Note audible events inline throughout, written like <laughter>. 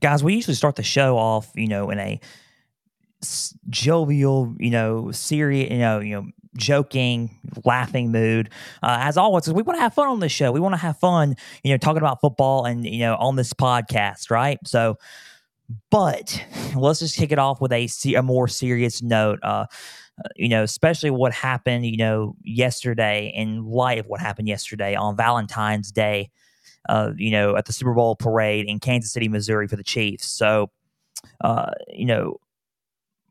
Guys, we usually start the show off, you know, in a jovial, you know, serious, you know, you know, joking, laughing mood. Uh, as always, we want to have fun on this show. We want to have fun, you know, talking about football and you know on this podcast, right? So, but let's just kick it off with a a more serious note. Uh, uh, you know, especially what happened, you know, yesterday in light of what happened yesterday on Valentine's Day, uh, you know, at the Super Bowl parade in Kansas City, Missouri for the Chiefs. So, uh, you know,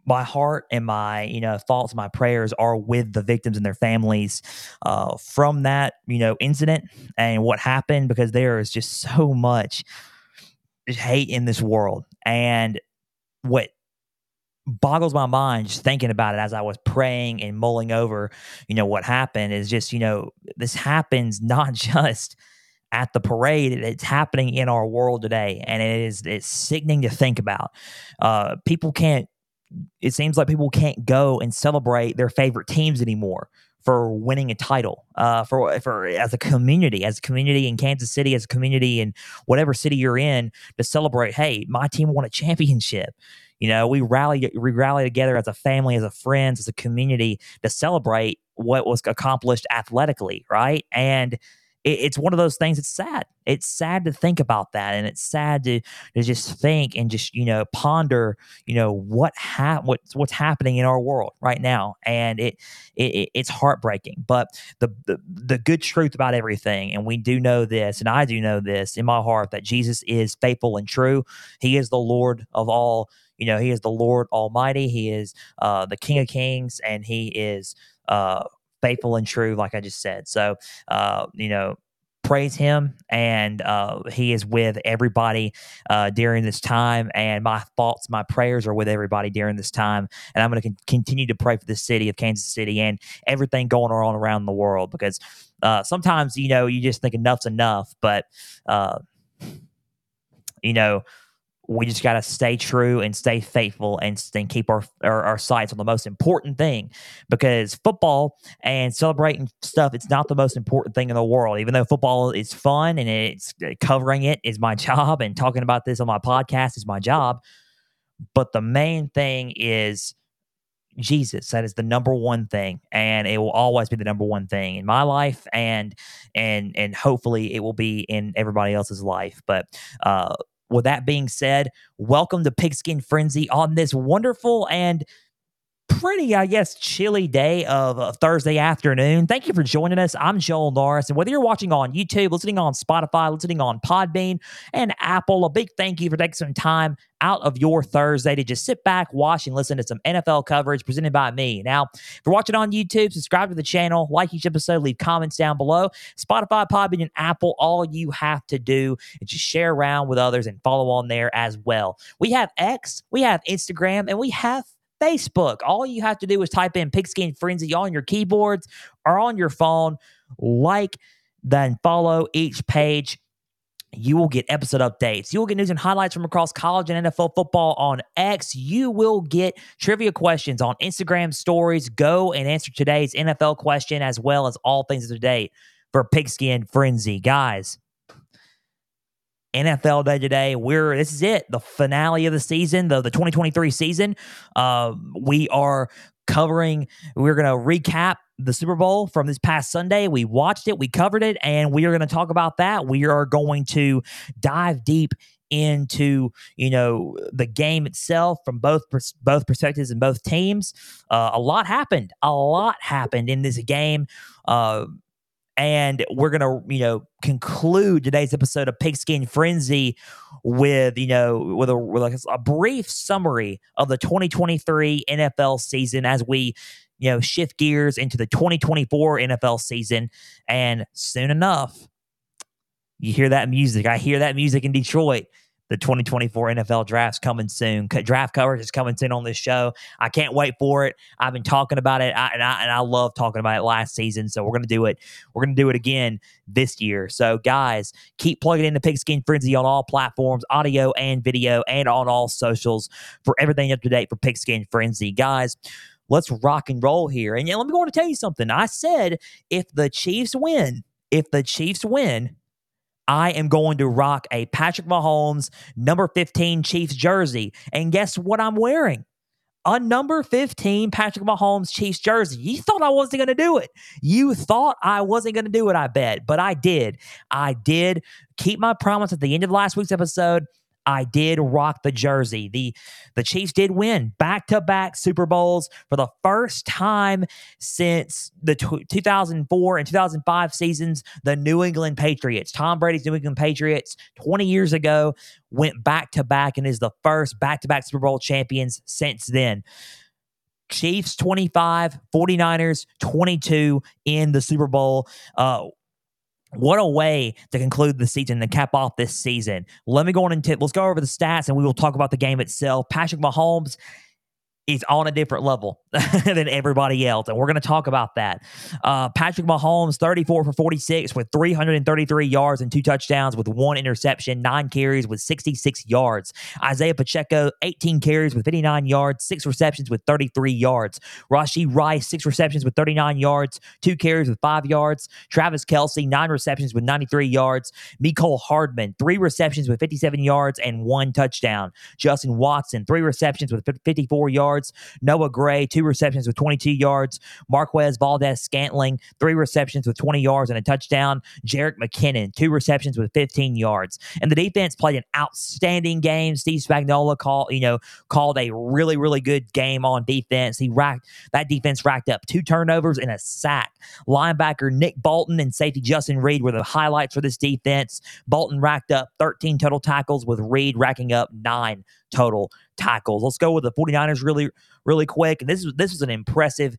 my heart and my you know thoughts my prayers are with the victims and their families uh, from that you know incident and what happened because there is just so much hate in this world and what boggles my mind just thinking about it as I was praying and mulling over, you know, what happened is just, you know, this happens not <laughs> just at the parade, it's happening in our world today. And it is it's sickening to think about. Uh, people can't it seems like people can't go and celebrate their favorite teams anymore for winning a title uh, for for as a community as a community in Kansas City as a community in whatever city you're in to celebrate hey my team won a championship you know we rally we rally together as a family as a friends as a community to celebrate what was accomplished athletically right and it, it's one of those things. It's sad. It's sad to think about that, and it's sad to to just think and just you know ponder you know what ha- what's what's happening in our world right now, and it, it it's heartbreaking. But the, the the good truth about everything, and we do know this, and I do know this in my heart that Jesus is faithful and true. He is the Lord of all. You know, He is the Lord Almighty. He is uh, the King of Kings, and He is uh, faithful and true, like I just said. So, uh, you know, praise him and uh, he is with everybody uh, during this time and my thoughts my prayers are with everybody during this time and i'm going to con- continue to pray for the city of kansas city and everything going on around the world because uh, sometimes you know you just think enough's enough but uh, you know we just got to stay true and stay faithful and, and keep our, our, our sights on the most important thing because football and celebrating stuff it's not the most important thing in the world even though football is fun and it's uh, covering it is my <laughs> job and talking about this on my podcast is my job but the main thing is Jesus. That is the number one thing, and it will always be the number one thing in my life, and and and hopefully it will be in everybody else's life. But uh, with that being said, welcome to Pigskin Frenzy on this wonderful and pretty, I guess, chilly day of uh, Thursday afternoon. Thank you for joining us. I'm Joel Norris. And whether you're watching on YouTube, listening on Spotify, listening on Podbean, and Apple, a big thank you for taking some time out of your Thursday to just sit back, watch, and listen to some NFL coverage presented by me. Now, if you're watching on YouTube, subscribe to the channel, like each episode, leave comments down below. Spotify, Podbean, and Apple, all you have to do is just share around with others and follow on there as well. We have X, we have Instagram, and we have Facebook. All you have to do is type in Pigskin Frenzy on your keyboards or on your phone, like, then follow each page. You will get episode updates. You will get news and highlights from across college and NFL football on X. You will get trivia questions on Instagram stories. Go and answer today's NFL question as well as all things of the day for Pigskin Frenzy. Guys, NFL Day today. We're this is it, the finale of the season, the the 2023 season. Uh, we are covering. We're to recap the Super Bowl from this past Sunday. We watched it, we covered it, and we are going to talk about that. We are going to dive deep into you know the game itself from both both perspectives and both teams. Uh, a lot happened. A lot happened in this game. Uh, and we're gonna you know conclude today's episode of Pigskin Frenzy with you know with a with like a brief summary of the 2023 NFL season as we you know shift gears into the 2024 NFL season. And soon enough you hear that music. I hear that music in Detroit the 2024 NFL draft's coming soon. Draft coverage is coming soon on this show. I can't wait for it. I've been talking about it, I, and I and I love talking about it last season. So we're gonna do it. We're gonna do it again this year. So guys, keep plugging into Pigskin Frenzy on all platforms, audio and video, and on all socials for everything up to date for Pigskin Frenzy, guys. Let's rock and roll here. And yeah, let me go on to tell you something. I said if the Chiefs win, if the Chiefs win, I am going to rock a Patrick Mahomes number 15 Chiefs jersey. And guess what I'm wearing? A number 15 Patrick Mahomes Chiefs jersey. You thought I wasn't going to do it. You thought I wasn't going to do it, I bet. But I did. I did keep my promise at the end of last week's episode. I did rock the jersey. The the Chiefs did win back-to-back Super Bowls for the first time since the t- 2004 and 2005 seasons. The New England Patriots, Tom Brady's New England Patriots, 20 years ago, went back-to-back and is the first back-to-back Super Bowl champions since then. Chiefs 25, 49ers 22 in the Super Bowl. Uh, what a way to conclude the season and cap off this season. Let me go on and tip. Let's go over the stats and we will talk about the game itself. Patrick Mahomes is on a different level <laughs> than everybody else. And we're going to talk about that. Uh, Patrick Mahomes, 34 for 46 with 333 yards and two touchdowns with one interception, nine carries with 66 yards. Isaiah Pacheco, 18 carries with 59 yards, six receptions with 33 yards. Rashee Rice, six receptions with 39 yards, two carries with five yards. Travis Kelce, nine receptions with 93 yards. Mecole Hardman, three receptions with 57 yards and one touchdown. Justin Watson, three receptions with 54 yards yards. Noah Gray, two receptions with 22 yards. Marquez Valdes-Scantling, three receptions with 20 yards and a touchdown. Jerick McKinnon, two receptions with 15 yards. And the defense played an outstanding game. Steve Spagnuolo called, you know, called a really, really good game on defense. He racked that defense racked up two turnovers and a sack. Linebacker Nick Bolton and safety Justin Reid were the highlights for this defense. Bolton racked up 13 total tackles with Reid racking up nine total tackles. Let's go with the 49ers really, really quick. And this is this was an impressive,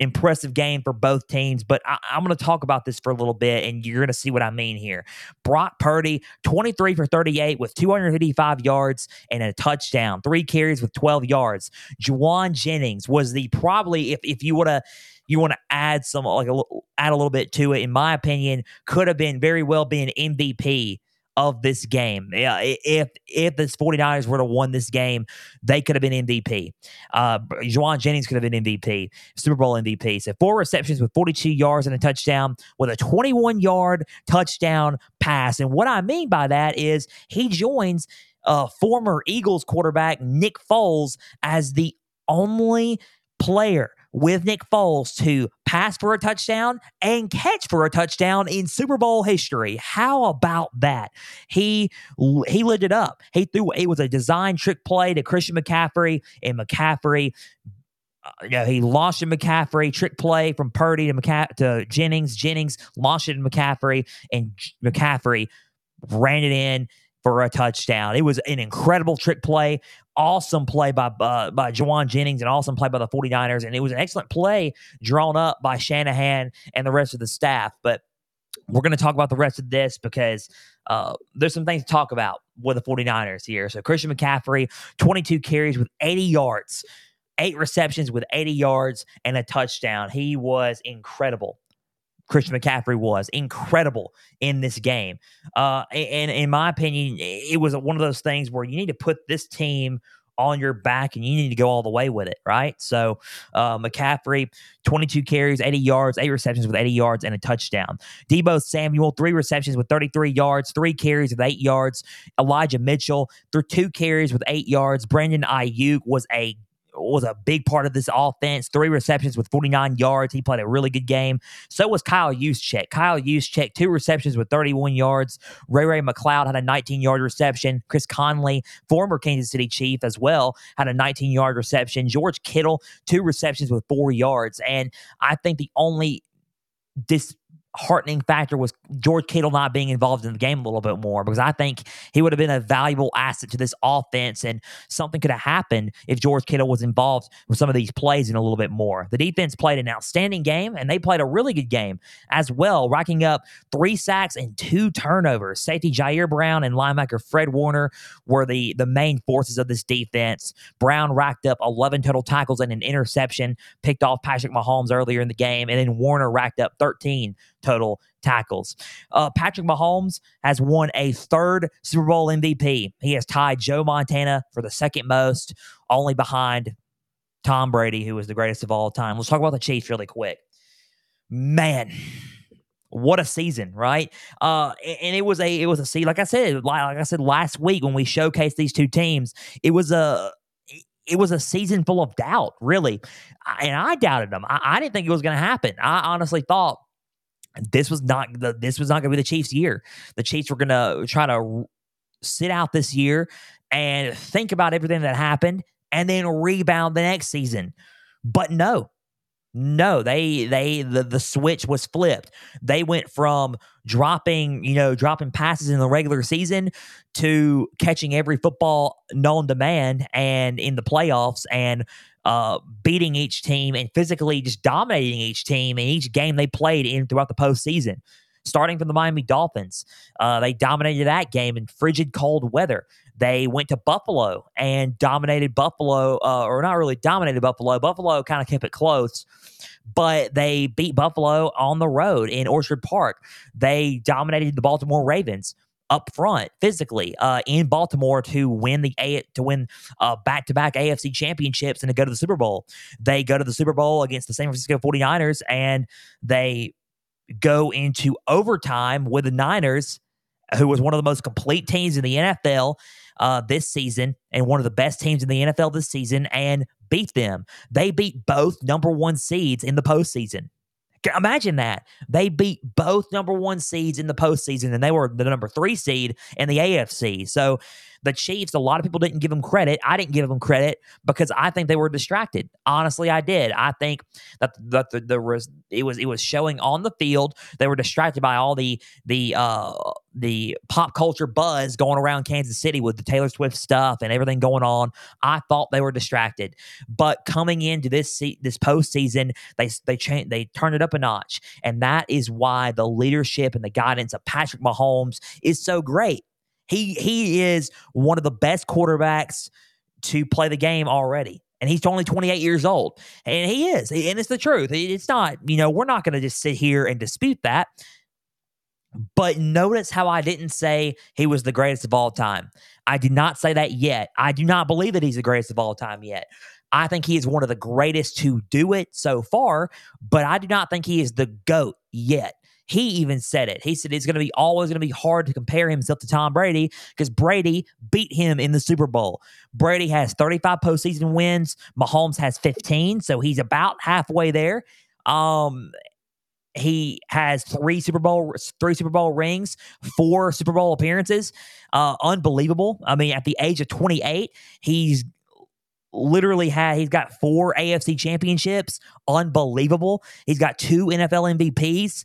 impressive game for both teams. But I, am going to talk about this for a little bit, and you're going to see what I mean here. Brock Purdy, 23 for 38 with 255 yards and a touchdown, three carries with 12 yards. Jauan Jennings was the probably if if you would have you want to add some like a, add a little bit to it in my opinion could have been very well being mvp of this game. Yeah, if if the 49ers were to won this game, they could have been MVP. Uh Jauan Jennings could have been MVP, Super Bowl MVP. So four receptions with 42 yards and a touchdown with a 21 yard touchdown pass. And what I mean by that is he joins uh former Eagles quarterback Nick Foles as the only player with Nick Foles to pass for a touchdown and catch for a touchdown in Super Bowl history. How about that? He he lit it up. He threw it was a design trick play to Christian McCaffrey, and McCaffrey uh, you know, he launched in McCaffrey, trick play from Purdy to McCa- to Jennings. Jennings launched it in McCaffrey, and McCaffrey ran it in for a touchdown. It was an incredible trick play, awesome play by uh, by Jauan Jennings, and awesome play by the 49ers. And it was an excellent play drawn up by Shanahan and the rest of the staff. But we're going to talk about the rest of this because uh, there's some things to talk about with the 49ers here. So Christian McCaffrey, 22 carries with 80 yards, eight receptions with 80 yards, and a touchdown. He was incredible. Christian McCaffrey was incredible in this game. Uh, and in my opinion, it was one of those things where you need to put this team on your back and you need to go all the way with it, right? So uh, McCaffrey, 22 carries, 80 yards, eight receptions with 80 yards, and a touchdown. Deebo Samuel, three receptions with 33 yards, three carries with eight yards. Elijah Mitchell, through two carries with eight yards. Brandon Aiyuk was a was a big part of this offense. Three receptions with 49 yards. He played a really good game. So was Kyle Juszczyk. Kyle Juszczyk, two receptions with 31 yards. Ray Ray McCloud had a 19 yard reception. Chris Conley, former Kansas City Chief as well, had a 19 yard reception. George Kittle, two receptions with four yards. And I think the only dis heartening factor was George Kittle not being involved in the game a little bit more because I think he would have been a valuable asset to this offense and something could have happened if George Kittle was involved with some of these plays in a little bit more. The defense played an outstanding game and they played a really good game as well, racking up three sacks and two turnovers. Safety Ji'Ayir Brown and linebacker Fred Warner were the, the main forces of this defense. Brown racked up 11 total tackles and an interception, picked off Patrick Mahomes earlier in the game, and then Warner racked up 13 total tackles. Uh, Patrick Mahomes has won a third Super Bowl MVP. He has tied Joe Montana for the second most, only behind Tom Brady, who is the greatest of all time. Let's talk about the Chiefs really quick. Man, what a season, right? Uh, and it was a it was a season. Like I said, like, like I said last week when we showcased these two teams, it was a it was a season full of doubt, really, and I doubted them. I, I didn't think it was going to happen. I honestly thought this was not the this was not going to be the Chiefs' year. The Chiefs were going to try to sit out this year and think about everything that happened, and then rebound the next season. But no, no, they they the the switch was flipped. They went from dropping, you know, dropping passes in the regular season to catching every football known to man and in the playoffs and uh, beating each team and physically just dominating each team in each game they played in throughout the postseason. Starting from the Miami Dolphins, uh, they dominated that game in frigid cold weather. They went to Buffalo and dominated Buffalo, uh, or not really dominated Buffalo. Buffalo kind of kept it close, but they beat Buffalo on the road in Orchard Park. They dominated the Baltimore Ravens up front physically uh, in Baltimore to win the A to win back to back AFC championships and to go to the Super Bowl. They go to the Super Bowl against the San Francisco 49ers and they go into overtime with the Niners, who was one of the most complete teams in the NFL uh, this season and one of the best teams in the NFL this season and beat them. They beat both number one seeds in the postseason. Imagine that. They beat both number one seeds in the postseason, and they were the number three seed in the AFC. So the Chiefs, a lot of people didn't give them credit. I didn't give them credit because I think they were distracted. Honestly, I did. I think that that the, the, the it was it was showing on the field. They were distracted by all the the uh the pop culture buzz going around Kansas City with the Taylor Swift stuff and everything going on. I thought they were distracted, but coming into this this postseason, they they changed they turned it up a notch, and that is why the leadership and the guidance of Patrick Mahomes is so great. He he is one of the best quarterbacks to play the game already. And he's only 28 years old. And he is. And it's the truth. It's not, you know, we're not going to just sit here and dispute that. But notice how I didn't say he was the greatest of all time. I did not say that yet. I do not believe that he's the greatest of all time yet. I think he is one of the greatest to do it so far, but I do not think he is the GOAT yet. He even said it. He said it's going to be always going to be hard to compare himself to Tom Brady because Brady beat him in the Super Bowl. Brady has 35 postseason wins. Mahomes has 15, so he's about halfway there. Um, he has three Super Bowl three Super Bowl rings, four Super Bowl appearances. Uh, unbelievable. I mean, at the age of 28, he's literally had he's got four AFC championships. Unbelievable. He's got two NFL MVPs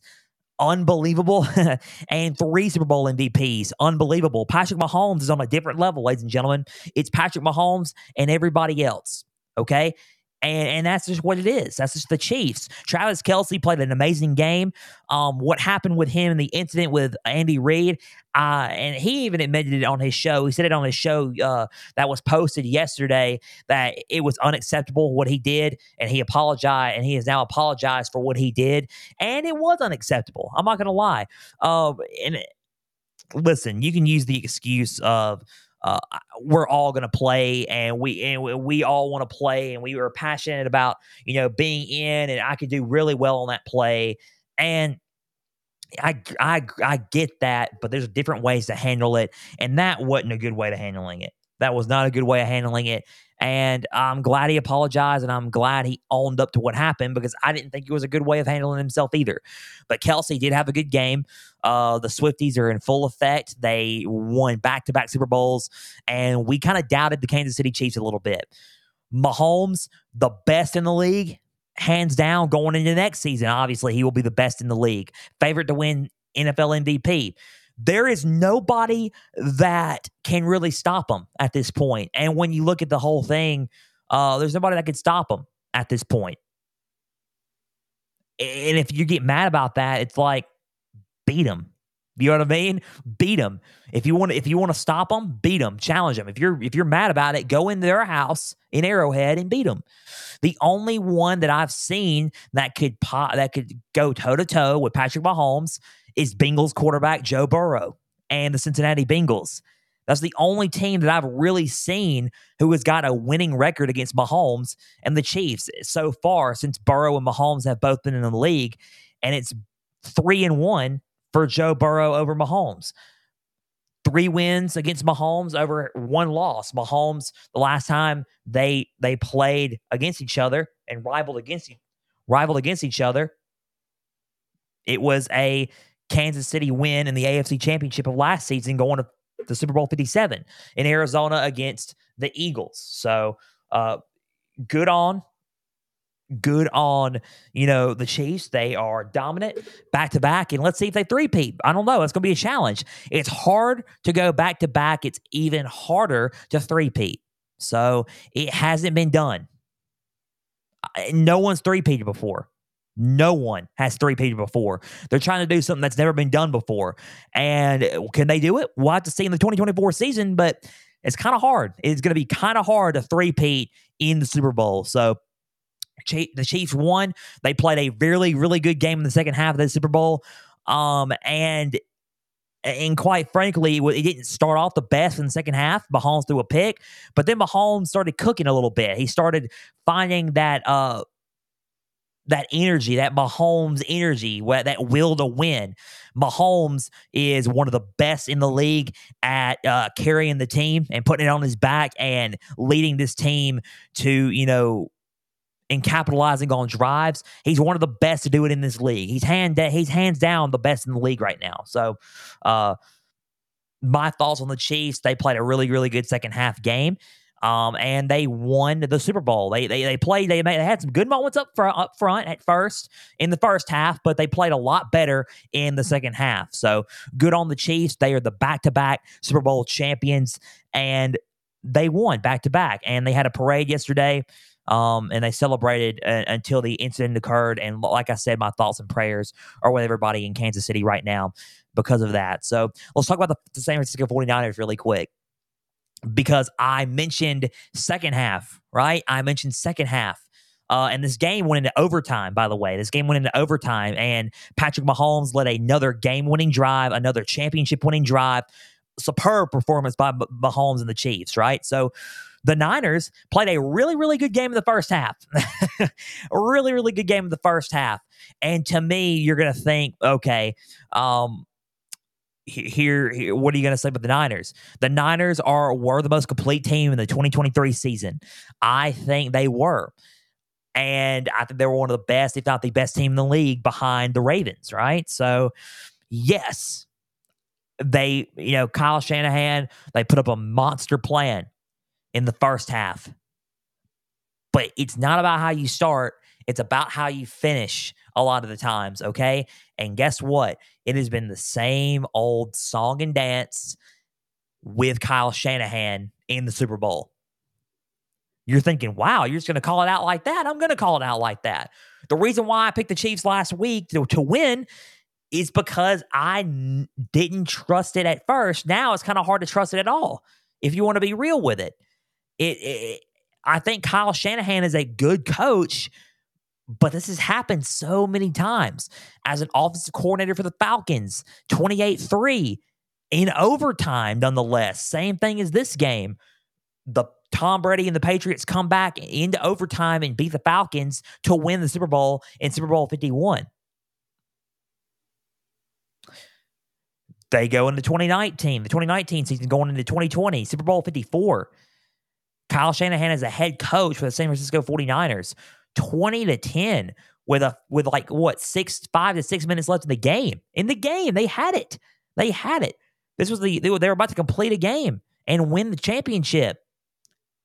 unbelievable, <laughs> and three Super Bowl MVPs, unbelievable. Patrick Mahomes is on a different level, ladies and gentlemen. It's Patrick Mahomes and everybody else. Okay. And, and that's just what it is. That's just the Chiefs. Travis Kelce played an amazing game. Um, what happened with him and the incident with Andy Reid, uh, and he even admitted it on his show. He said it on his show uh, that was posted yesterday that it was unacceptable what he did, and he apologized, and he has now apologized for what he did, and it was unacceptable. I'm not going to lie. Uh, and listen, you can use the excuse of uh, we're all going to play and we and we all want to play and we were passionate about you know being in and I could do really well on that play and I I I get that but there's different ways to handle it and that wasn't a good way to handling it that was not a good way of handling it and I'm glad he apologized and I'm glad he owned up to what happened because I didn't think it was a good way of handling himself either. But Kelce did have a good game. Uh, the Swifties are in full effect. They won back to back Super Bowls, and we kind of doubted the Kansas City Chiefs a little bit. Mahomes, the best in the league, hands down going into next season. Obviously, he will be the best in the league. Favorite to win NFL MVP there is nobody that can really stop him at this point. And when you look at the whole thing, uh, there's nobody that can stop him at this point. And if you get mad about that, it's like beat them. You know what I mean? Beat them. If you want to, if you want to stop them, beat them. Challenge them. If you're if you're mad about it, go in their house in Arrowhead and beat them. The only one that I've seen that could pop, that could go toe to toe with Patrick Mahomes is Bengals quarterback Joe Burrow and the Cincinnati Bengals. That's the only team that I've really seen who has got a winning record against Mahomes and the Chiefs so far since Burrow and Mahomes have both been in the league. And it's three and one for Joe Burrow over Mahomes. Three wins against Mahomes over one loss. Mahomes, the last time they they played against each other and rivaled against rivaled against each other, it was a Kansas City win in the AFC Championship of last season, going to the Super Bowl 57 in Arizona against the Eagles. So, uh, good on good on you know the Chiefs. They are dominant back to back, and let's see if they three-peat. I don't know. It's going to be a challenge. It's hard to go back to back. It's even harder to three-peat. So it hasn't been done. No one's three-peated before. No one has three-peated before. They're trying to do something that's never been done before. And uh, can they do it? We'll have to see in the 2024 season, but it's kind of hard. It's going to be kind of hard to three-peat in the Super Bowl. So the Chiefs won. They played a really, really good game in the second half of the Super Bowl. Um, and and quite frankly, it didn't start off the best in the second half. Mahomes threw a pick, but then Mahomes started cooking a little bit. He started finding that uh that energy, that Mahomes energy, that will to win. Mahomes is one of the best in the league at uh, carrying the team and putting it on his back and leading this team to, you know, and capitalizing on drives. He's one of the best to do it in this league. He's hand he's hands down the best in the league right now. So, uh, my thoughts on the Chiefs: they played a really really good second half game. Um, and they won the Super Bowl. They they, they played. They, made, they had some good moments up front, up front at first in the first half, but they played a lot better in the second half. So good on the Chiefs. They are the back to back Super Bowl champions, and they won back to back. And they had a parade yesterday. Um, and they celebrated uh, until the incident occurred. And like I said, my thoughts and prayers are with everybody in Kansas City right now because of that. So let's talk about the, the San Francisco 49ers really quick because I mentioned second half, right? I mentioned second half. Uh, and this game went into overtime, by the way. This game went into overtime, and Patrick Mahomes led another game winning drive, another championship winning drive. Superb performance by Mahomes and the Chiefs, right? So, the Niners played a really, really good game in the first half. <laughs> really, really good game in the first half. And to me, you're going to think, okay, um, here, here, what are you going to say about the Niners? The Niners are were the most complete team in the 2023 season. I think they were. And I think they were one of the best, if not the best team in the league behind the Ravens, right? So, yes, they, you know, Kyle Shanahan, they put up a monster plan in the first half. But it's not about how you start, it's about how you finish a lot of the times, okay? And guess what? It has been the same old song and dance with Kyle Shanahan in the Super Bowl. You're thinking, wow, you're just going to call it out like that? I'm going to call it out like that. The reason why I picked the Chiefs last week to, to win is because I n- didn't trust it at first. Now it's kind of hard to trust it at all if you want to be real with it it, it I think Kyle Shanahan is a good coach, but this has happened so many times as an offensive coordinator for the Falcons, 28 3 in overtime, nonetheless. Same thing as this game. The Tom Brady and the Patriots come back into overtime and beat the Falcons to win the Super Bowl in Super Bowl 51. They go into 2019, the 2019 season going into 2020, Super Bowl 54. Kyle Shanahan is a head coach for the San Francisco 49ers, 20 to 10 with a with like what six five to six minutes left in the game. In the game, they had it. They had it. This was the they were, they were about to complete a game and win the championship.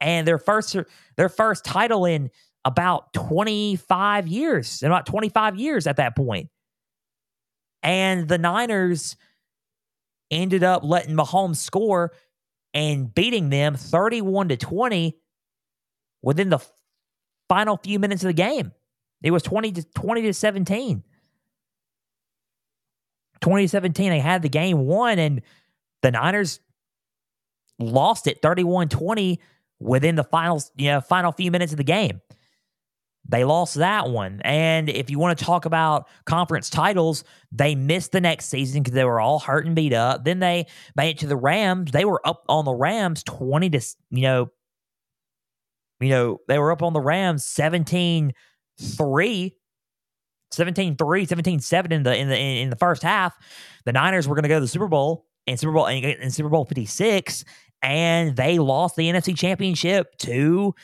And their first their first title in about 25 years, in about 25 years at that point. And the Niners ended up letting Mahomes score and beating them 31 to 20 within the final few minutes of the game. It was 20 to 20 to 17. 20 to 17, they had the game won, and the Niners lost it 31-20 within the final, you know, final few minutes of the game. They lost that one. And if you want to talk about conference titles, they missed the next season because they were all hurt and beat up. Then they made it to the Rams. They were up on the Rams 20 to, you know, you know, they were up on the Rams 17 3. 17 3, 17 7 in the, in the, in the first half. The Niners were going to go to the Super Bowl in Super Bowl, in Super Bowl 56, and they lost the NFC championship to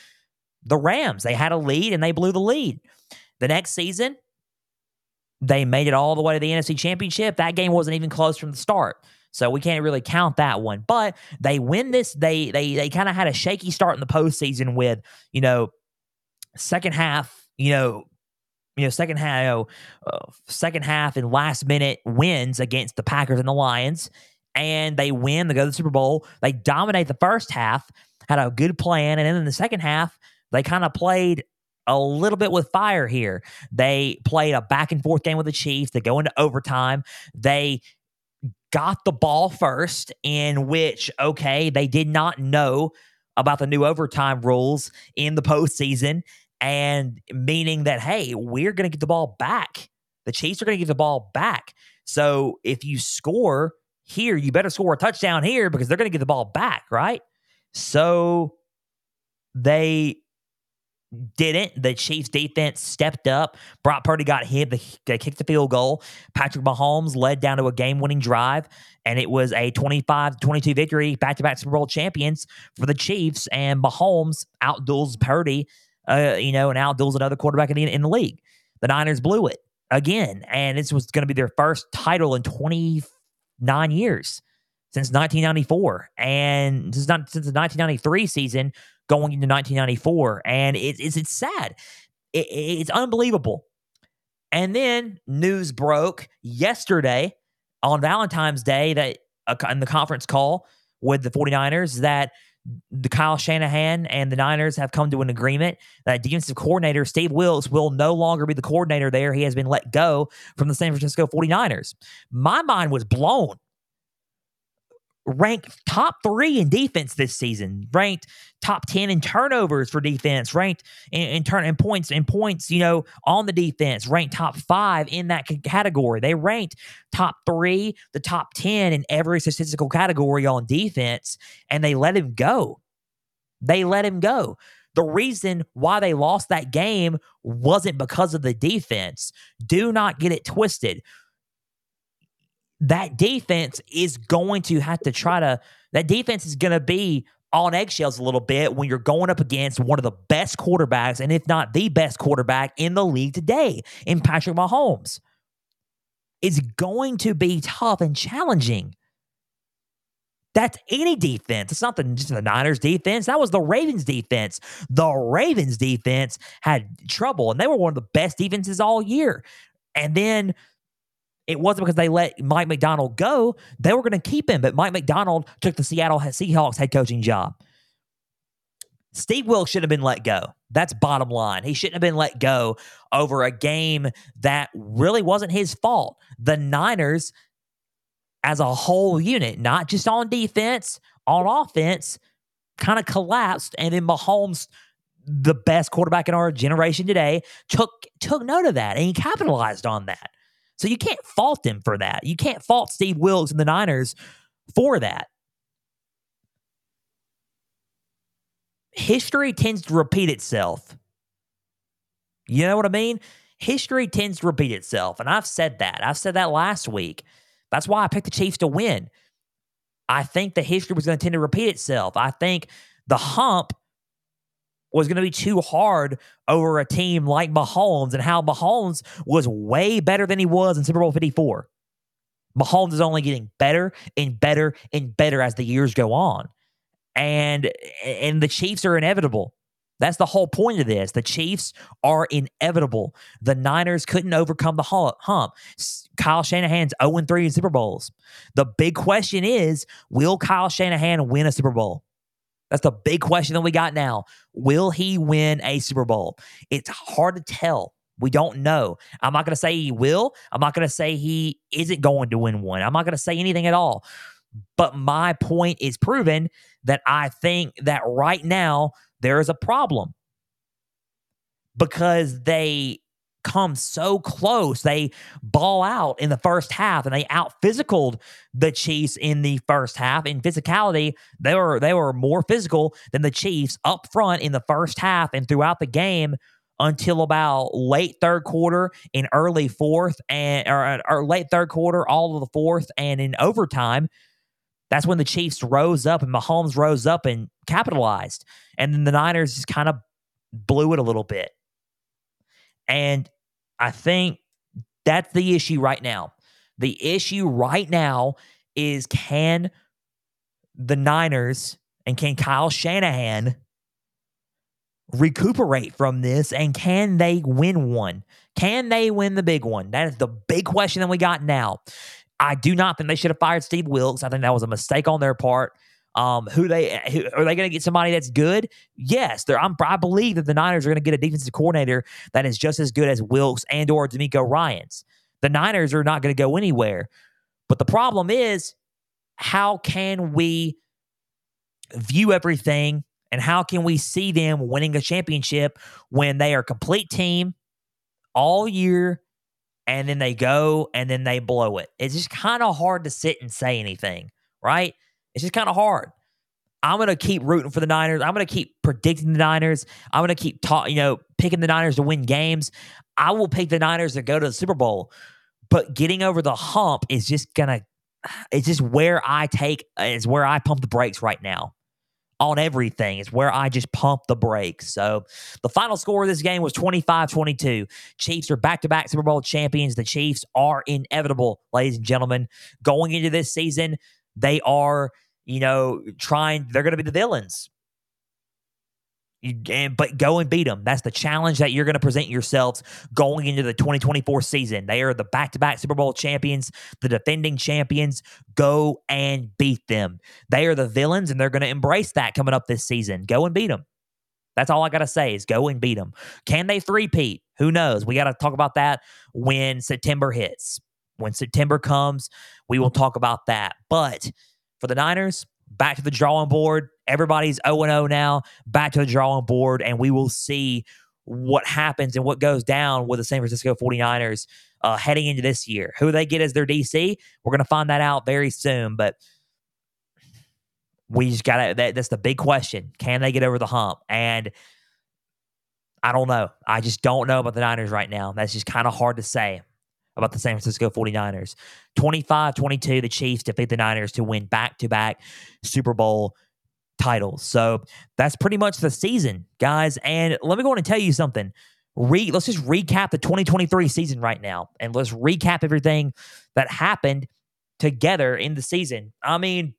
the Rams. They had a lead and they blew the lead. The next season, they made it all the way to the NFC championship. That game wasn't even close from the start. So we can't really count that one. But they win this. They they they kind of had a shaky start in the postseason with, you know, second half, you know, you know, second half, you know, uh, second half and last minute wins against the Packers and the Lions, and they win. They go to the Super Bowl. They dominate the first half, had a good plan, and then in the second half, they kind of played a little bit with fire here. They played a back and forth game with the Chiefs. They go into overtime. They got the ball first, in which, okay, they did not know about the new overtime rules in the postseason, and meaning that, hey, we're going to get the ball back. The Chiefs are going to get the ball back. So if you score here, you better score a touchdown here because they're going to get the ball back, right? So they didn't. The Chiefs defense stepped up. Brock Purdy got hit. They kicked the field goal. Patrick Mahomes led down to a game winning drive, and it was a 25 22 victory, back to back Super Bowl champions for the Chiefs. And Mahomes outduels Purdy, uh, you know, and outduels another quarterback in the, in the league. The Niners blew it again, and this was going to be their first title in 29 years since 1994, and since, not, since the 1993 season going into 1994, and it, it's it's sad. It, it's unbelievable. And then news broke yesterday on Valentine's Day that uh, in the conference call with the 49ers that the Kyle Shanahan and the Niners have come to an agreement that defensive coordinator Steve Wilks will no longer be the coordinator there. He has been let go from the San Francisco 49ers. My mind was blown ranked top three in defense this season, ranked top 10 in turnovers for defense, ranked in, in turn in points in points, you know, on the defense, ranked top five in that category. They ranked top three, the top 10 in every statistical category on defense, and they let him go. They let him go. The reason why they lost that game wasn't because of the defense. Do not get it twisted that defense is going to have to try to, that defense is going to be on eggshells a little bit when you're going up against one of the best quarterbacks, and if not the best quarterback in the league today, in Patrick Mahomes. It's going to be tough and challenging. That's any defense. It's not the, just the Niners defense. That was the Ravens defense. The Ravens defense had trouble, and they were one of the best defenses all year. And then it wasn't because they let Mike Macdonald go. They were going to keep him, but Mike Macdonald took the Seattle Seahawks head coaching job. Steve Wilks should have been let go. That's bottom line. He shouldn't have been let go over a game that really wasn't his fault. The Niners, as a whole unit, not just on defense, on offense, kind of collapsed. And then Mahomes, the best quarterback in our generation today, took took note of that and he capitalized on that. So you can't fault him for that. You can't fault Steve Wilks and the Niners for that. History tends to repeat itself. You know what I mean? History tends to repeat itself. And I've said that. I've said that last week. That's why I picked the Chiefs to win. I think the history was going to tend to repeat itself. I think the hump was going to be too hard over a team like Mahomes and how Mahomes was way better than he was in Super Bowl 54. Mahomes is only getting better and better and better as the years go on. And and the Chiefs are inevitable. That's the whole point of this. The Chiefs are inevitable. The Niners couldn't overcome the hump. Kyle Shanahan's 0 3 in Super Bowls. The big question is will Kyle Shanahan win a Super Bowl? That's the big question that we got now. Will he win a Super Bowl? It's hard to tell. We don't know. I'm not going to say he will. I'm not going to say he isn't going to win one. I'm not going to say anything at all. But my point is proven that I think that right now there is a problem because they come so close. They ball out in the first half and they out physicaled the Chiefs in the first half. In physicality, they were they were more physical than the Chiefs up front in the first half and throughout the game until about late third quarter in early fourth and or, or late third quarter, all of the fourth, and in overtime. That's when the Chiefs rose up and Mahomes rose up and capitalized. And then the Niners just kind of blew it a little bit. And I think that's the issue right now. The issue right now is can the Niners and can Kyle Shanahan recuperate from this and can they win one? Can they win the big one? That is the big question that we got now. I do not think they should have fired Steve Wilks. I think that was a mistake on their part. Um, who they who, are they going to get somebody that's good? Yes, they I'm, I believe that the Niners are going to get a defensive coordinator that is just as good as Wilks and or DeMeco Ryans. The Niners are not going to go anywhere. But the problem is, how can we view everything and how can we see them winning a championship when they are a complete team all year and then they go and then they blow it? It's just kind of hard to sit and say anything, right? It's just kind of hard. I'm to keep rooting for the Niners. I'm to keep predicting the Niners. I'm to keep ta- you know, picking the Niners to win games. I will pick the Niners to go to the Super Bowl. But getting over the hump is just to it's just where I take is where I pump the brakes right now on everything. It's where I just pump the brakes. So the final score of this game was 25 22. Chiefs are back to back Super Bowl champions. The Chiefs are inevitable, ladies and gentlemen. Going into this season, they are, you know, trying, they're going to be the villains. You, and, but go and beat them. That's the challenge that you're going to present yourselves going into the 2024 season. They are the back to back Super Bowl champions, the defending champions. Go and beat them. They are the villains, and they're going to embrace that coming up this season. Go and beat them. That's all I got to say is go and beat them. Can they three-peat? Who knows? We got to talk about that when September hits. When September comes, we will talk about that. But for the Niners, back to the drawing board. Everybody's 0 0 now, back to the drawing board, and we will see what happens and what goes down with the San Francisco 49ers uh, heading into this year. Who they get as their DC, we're going to find that out very soon. But we just got to, that, that's the big question. Can they get over the hump? And I don't know. I just don't know about the Niners right now. That's just kind of hard to say about the San Francisco 49ers. 25 22, the Chiefs defeat the Niners to win back to back Super Bowl titles. So that's pretty much the season, guys. And let me go on and tell you something. Re- let's just recap the 2023 season right now and let's recap everything that happened together in the season. I mean,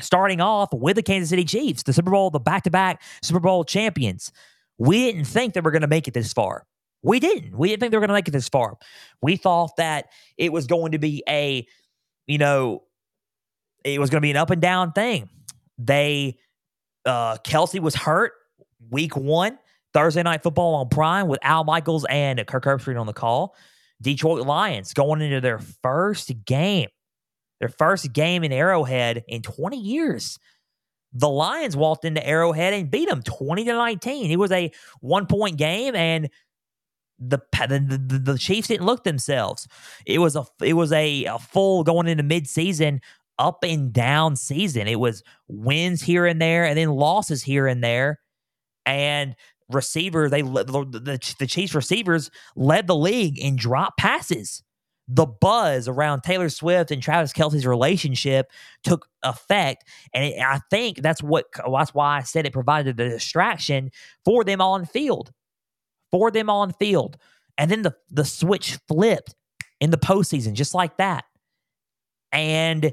starting off with the Kansas City Chiefs, the Super Bowl, the back to back Super Bowl champions. We didn't think that we're going to make it this far. We didn't. We didn't think they were going to make it this far. We thought that it was going to be a, you know, it was going to be an up and down thing. They, uh, Kelce was hurt week one, Thursday night football on Prime with Al Michaels and Kirk Herbstreit on the call. Detroit Lions going into their first game, their first game in Arrowhead in 20 years. The Lions walked into Arrowhead and beat them 20 to 19. It was a one point game, and the, the the Chiefs didn't look themselves. It was a it was a, a full going into midseason up and down season. It was wins here and there, and then losses here and there, and receiver they the, the, the Chiefs receivers led the league in drop passes. The buzz around Taylor Swift and Travis Kelce's relationship took effect, and it, I think that's what that's why I said it provided a distraction for them on field for them on field. And then the, the switch flipped in the postseason, just like that. And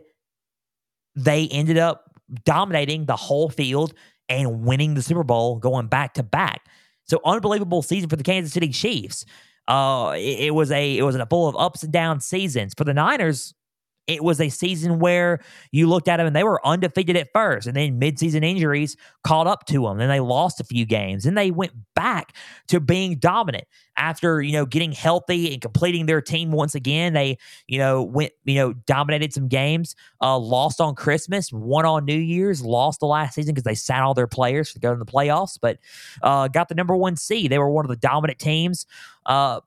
they ended up dominating the whole field and winning the Super Bowl, going back to back. So unbelievable season for the Kansas City Chiefs. Uh, it, it was a it was a full of ups and down seasons for the Niners. It was a season where you looked at them and they were undefeated at first, and then midseason injuries caught up to them. Then they lost a few games. and they went back to being dominant after you know getting healthy and completing their team once again. They you know went you know dominated some games, uh, lost on Christmas, won on New Year's, lost the last season because they sat all their players to go to the playoffs, but uh, got the number one seed. They were one of the dominant teams. Uh,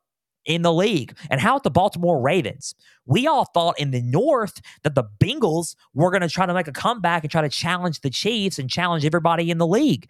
in the league. And how about the Baltimore Ravens? We all thought in the North that the Bengals were going to try to make a comeback and try to challenge the Chiefs and challenge everybody in the league.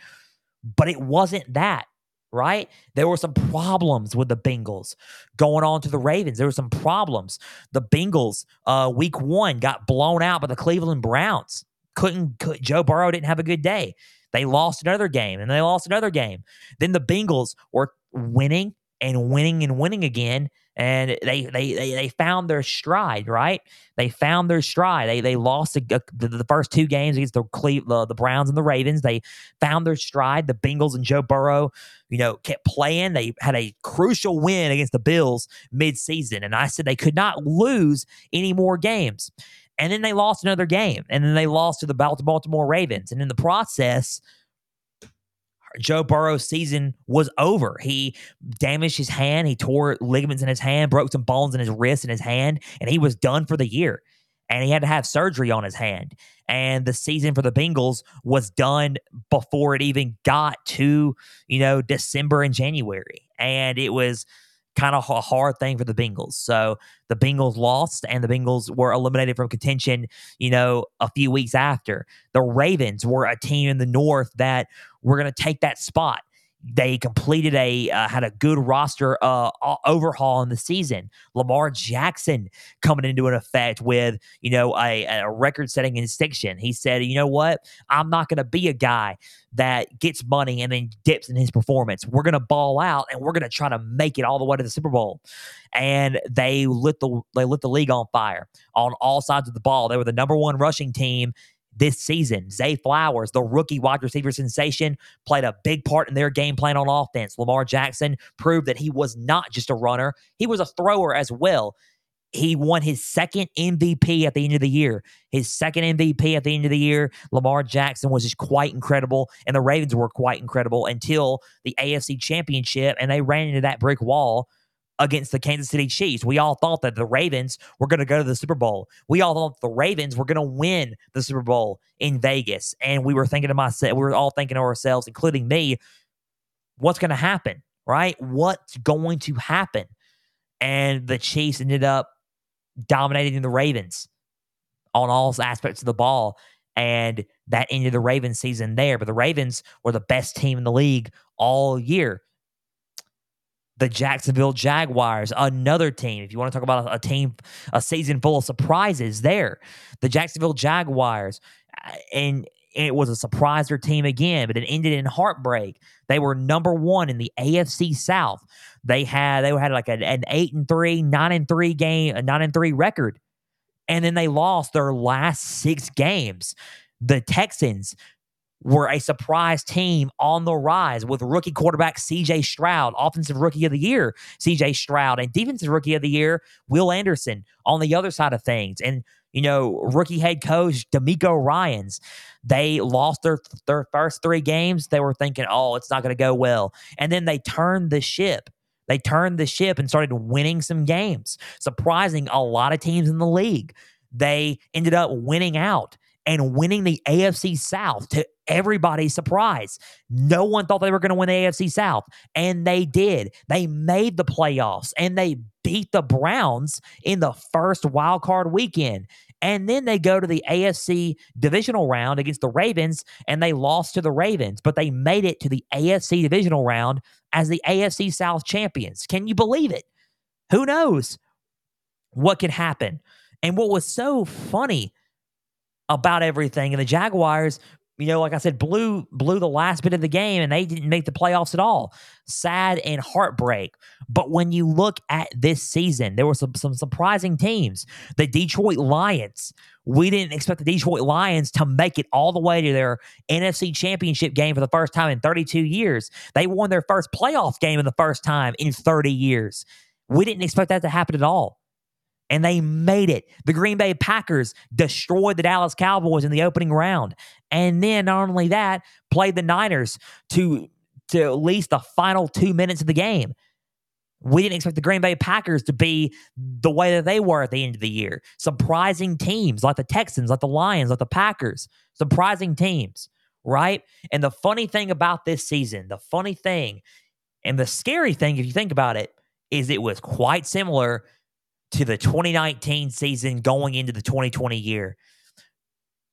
But it wasn't that. right? There were some problems with the Bengals going on to the Ravens. There were some problems. The Bengals, uh, week one, got blown out by the Cleveland Browns. Couldn't, could, Joe Burrow didn't have a good day. They lost another game and they lost another game. Then the Bengals were winning and winning and winning again and they they they, they found their stride, right? They found their stride. They they lost the, the first two games against the Cleveland, the Browns and the Ravens. They found their stride. The Bengals and Joe Burrow, you know, kept playing. They had a crucial win against the Bills mid-season, and I said they could not lose any more games. And then they lost another game, and then they lost to the Baltimore Ravens, and in the process Joe Burrow's season was over. He damaged his hand. He tore ligaments in his hand, broke some bones in his wrist and his hand, and he was done for the year. And he had to have surgery on his hand. And the season for the Bengals was done before it even got to, you know, December and January. And it was kind of a hard thing for the Bengals. So the Bengals lost and the Bengals were eliminated from contention, you know, a few weeks after. The Ravens were a team in the North that were going to take that spot they completed a uh, had a good roster uh, overhaul in the season. Lamar Jackson coming into an effect with you know a, a record setting instinction. He said, you know what, I'm not going to be a guy that gets money and then dips in his performance. We're going to ball out and we're going to try to make it all the way to the Super Bowl. And they lit the they lit the league on fire on all sides of the ball. They were the number one rushing team this season. Zay Flowers, the rookie wide receiver sensation, played a big part in their game plan on offense. Lamar Jackson proved that he was not just a runner, he was a thrower as well. He won his second MVP at the end of the year. His second MVP at the end of the year. Lamar Jackson was just quite incredible, and the Ravens were quite incredible until the AFC Championship, and they ran into that brick wall against the Kansas City Chiefs. We all thought that the Ravens were going to go to the Super Bowl. We all thought the Ravens were going to win the Super Bowl in Vegas. And we were thinking to myself, we were all thinking to ourselves, including me, what's going to happen, right? What's going to happen? And the Chiefs ended up dominating the Ravens on all aspects of the ball. And that ended the Ravens season there. But the Ravens were the best team in the league all year the Jacksonville Jaguars, another team. If you want to talk about a, team, a season full of surprises, there, the Jacksonville Jaguars, uh, and it was a surpriser team again, but it ended in heartbreak. They were number one in the AFC South. They had they had like an, an eight and three, nine and three game, a nine and three record, and then they lost their last six games. The Texans were a surprise team on the rise with rookie quarterback CJ Stroud, offensive rookie of the year, CJ Stroud, and defensive rookie of the year, Will Anderson on the other side of things. And, you know, rookie head coach DeMeco Ryans. They lost their their first three games. They were thinking, oh, it's not going to go well. And then they turned the ship. They turned the ship and started winning some games, surprising a lot of teams in the league. They ended up winning out and winning the AFC South to everybody's surprise. No one thought they were going to win the AFC South, and they did. They made the playoffs and they beat the Browns in the first wild card weekend. And then they go to the AFC divisional round against the Ravens and they lost to the Ravens, but they made it to the AFC divisional round as the AFC South champions. Can you believe it? Who knows what could happen? And what was so funny about everything. And the Jaguars, you know, like I said, blew blew the last bit of the game and they didn't make the playoffs at all. Sad and heartbreak. But when you look at this season, there were some some surprising teams. The Detroit Lions. We didn't expect the Detroit Lions to make it all the way to their NFC championship game for the first time in 32 years. They won their first playoff game in the first time in 30 years. We didn't expect that to happen at all and they made it. The Green Bay Packers destroyed the Dallas Cowboys in the opening round. And then not only that, played the Niners to to at least the final 2 minutes of the game. We didn't expect the Green Bay Packers to be the way that they were at the end of the year. Surprising teams like the Texans, like the Lions, like the Packers. Surprising teams, right? And the funny thing about this season, the funny thing and the scary thing, if you think about it, is it was quite similar to the 2019 season going into the 2020 year.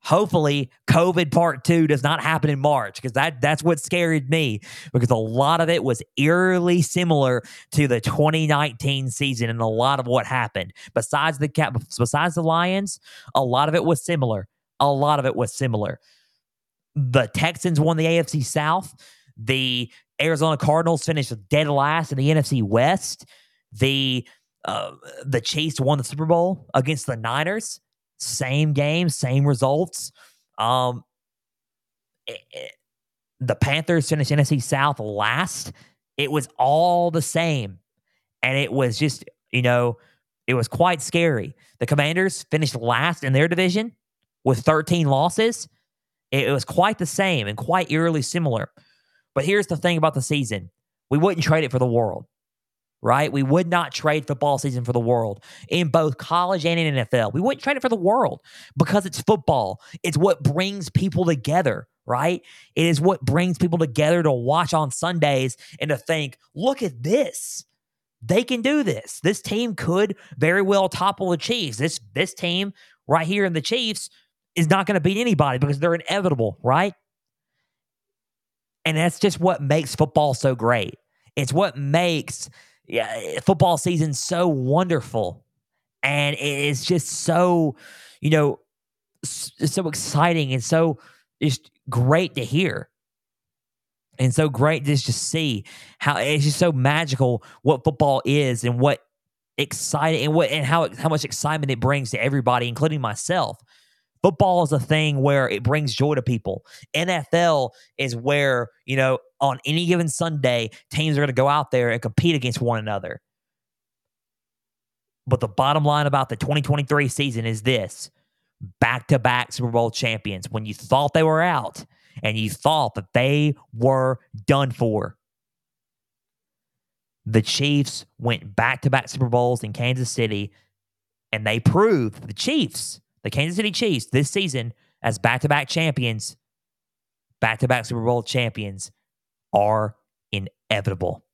hopefully COVID part two does not happen in March because that that's what scared me because a lot of it was eerily similar to the 2019 season and a lot of what happened. Besides the cap, besides the Lions, a lot of it was similar. A lot of it was similar. The Texans won the AFC South. The Arizona Cardinals finished dead last in the NFC West. The uh, the Chiefs won the Super Bowl against the Niners. Same game, same results. Um, it, it, the Panthers finished NFC South last. It was all the same. And it was just, you know, it was quite scary. The Commanders finished last in their division with 13 losses. It, it was quite the same and quite eerily similar. But here's the thing about the season we wouldn't trade it for the world right? We would not trade football season for the world in both college and in NFL. We wouldn't trade it for the world because it's football. It's what brings people together, right? It is what brings people together to watch on Sundays and to think, look at this. They can do this. This team could very well topple the Chiefs. This this team right here in the Chiefs is not going to beat anybody because they're inevitable, right? And that's just what makes football so great. It's what makes yeah, eh, football season so wonderful. And it's just so, you know, so exciting and so just great to hear. And so great just to see how it's just so magical what football is and what exciting and what and how how much excitement it brings to everybody, including myself. Football is a thing where it brings joy to people. NFL is where, you know, on any given Sunday, teams are going to go out there and compete against one another. But the bottom line about the 2023 season is this back to back Super Bowl champions. When you thought they were out and you thought that they were done for, the Chiefs went back to back Super Bowls in Kansas City and they proved the Chiefs the Kansas City Chiefs this season as back to back champions, back to back Super Bowl champions are inevitable.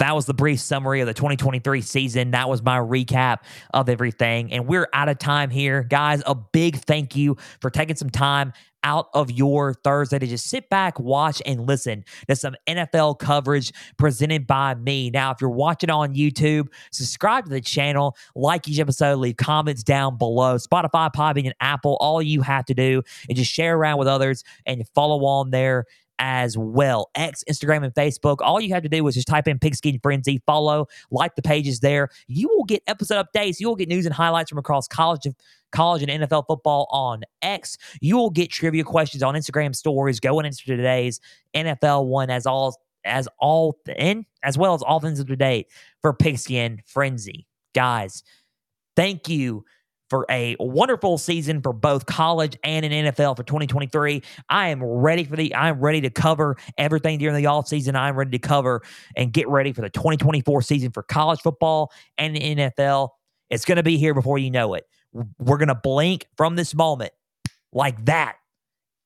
That was the brief summary of the 2023 season. That was my recap of everything. And we're out of time here. Guys, a big thank you for taking some time out of your Thursday to just sit back, watch, and listen to some NFL coverage presented by me. Now, if you're watching on YouTube, subscribe to the channel, like each episode, leave comments down below. Spotify, Podbean, and Apple, all you have to do is just share around with others and follow on there as well. X, Instagram, and Facebook. All you have to do is just type in Pigskin Frenzy, follow, like the pages there. You will get episode updates. You will get news and highlights from across college college and NFL football on X. You will get trivia questions on Instagram stories going into today's NFL one as all as all in as well as all things up to date for Pigskin Frenzy. Guys, thank you for a wonderful season for both college and in NFL for 2023. I am ready for the I'm ready to cover everything during the off season. I'm ready to cover and get ready for the 2024 season for college football and the NFL. It's going to be here before you know it. We're going to blink from this moment like that.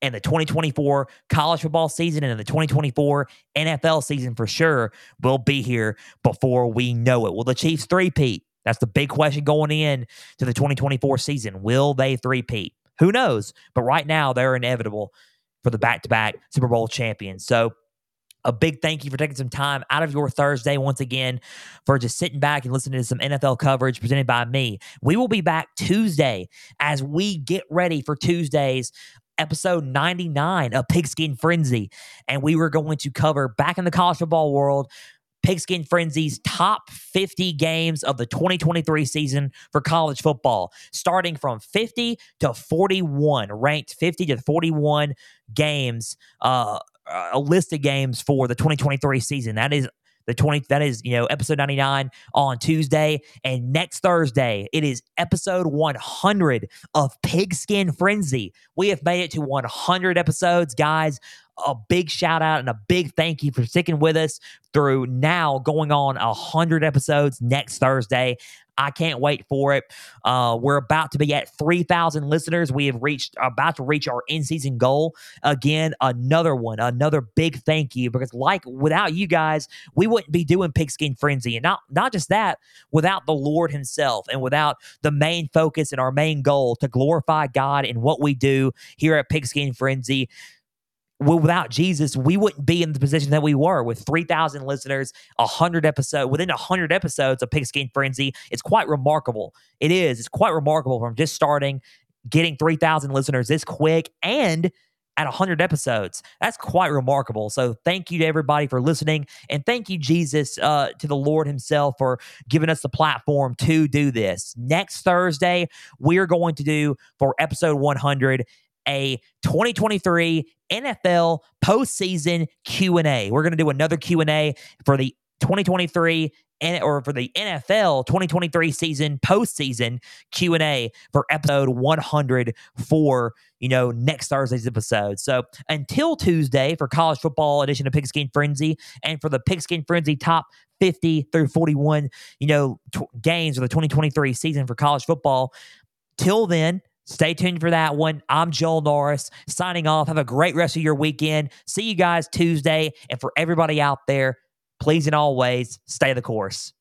And the 2024 college football season and the 2024 NFL season for sure will be here before we know it. Will the Chiefs three-peat? That's the big question going in to the 2024 season. Will they three-peat? Who knows? But right now, they're inevitable for the back-to-back Super Bowl champions. So a big thank you for taking some time out of your Thursday once again for just sitting back and listening to some NFL coverage presented by me. We will be back Tuesday as we get ready for Tuesday's episode 99 of Pigskin Frenzy. And we were going to cover back in the college football world Pigskin Frenzy's top 50 games of the 2023 season for college football, starting from 50 to 41, ranked 50 to 41 games uh, a list of games for the 2023 season. That is the 20 that is you know episode 99 on tuesday and next thursday it is episode 100 of pigskin frenzy we have made it to 100 episodes guys a big shout out and a big thank you for sticking with us through now going on 100 episodes next Thursday. I can't wait for it. Uh, we're about to be at 3,000 listeners. We have reached, about to reach our in season goal. Again, another one, another big thank you because, like, without you guys, we wouldn't be doing Pigskin Frenzy. And not, not just that, without the Lord Himself and without the main focus and our main goal to glorify God in what we do here at Pigskin Frenzy without Jesus, we wouldn't be in the position that we were with 3,000 listeners, 100 episodes, within 100 episodes of Pigskin Frenzy. It's quite remarkable. It is. It's quite remarkable from just starting, getting 3,000 listeners this quick, and at 100 episodes. That's quite remarkable. So thank you to everybody for listening. And thank you, Jesus, uh, to the Lord Himself for giving us the platform to do this. Next Thursday, we're going to do for episode 100 a 2023 NFL postseason Q&A. We're going to do another Q&A for the 2023 and or for the NFL 2023 season postseason Q&A for episode 100 for, you know, next Thursday's episode. So, until Tuesday for college football edition of Pigskin Frenzy and for the Pigskin Frenzy top 50 through 41, you know, t- games of the 2023 season for college football. Till then, Stay tuned for that one. I'm Joel Norris signing off. Have a great rest of your weekend. See you guys Tuesday. And for everybody out there, please and always stay the course.